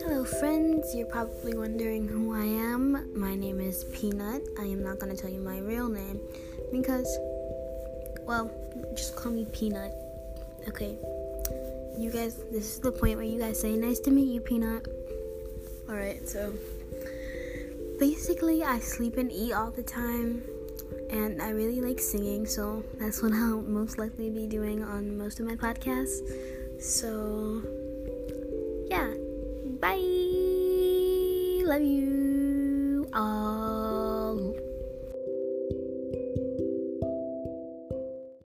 Hello, friends. You're probably wondering who I am. My name is Peanut. I am not going to tell you my real name because, well, just call me Peanut. Okay. You guys, this is the point where you guys say, Nice to meet you, Peanut. Alright, so basically, I sleep and eat all the time, and I really like singing, so that's what I'll most likely be doing on most of my podcasts. So, yeah. Bye. Love you all.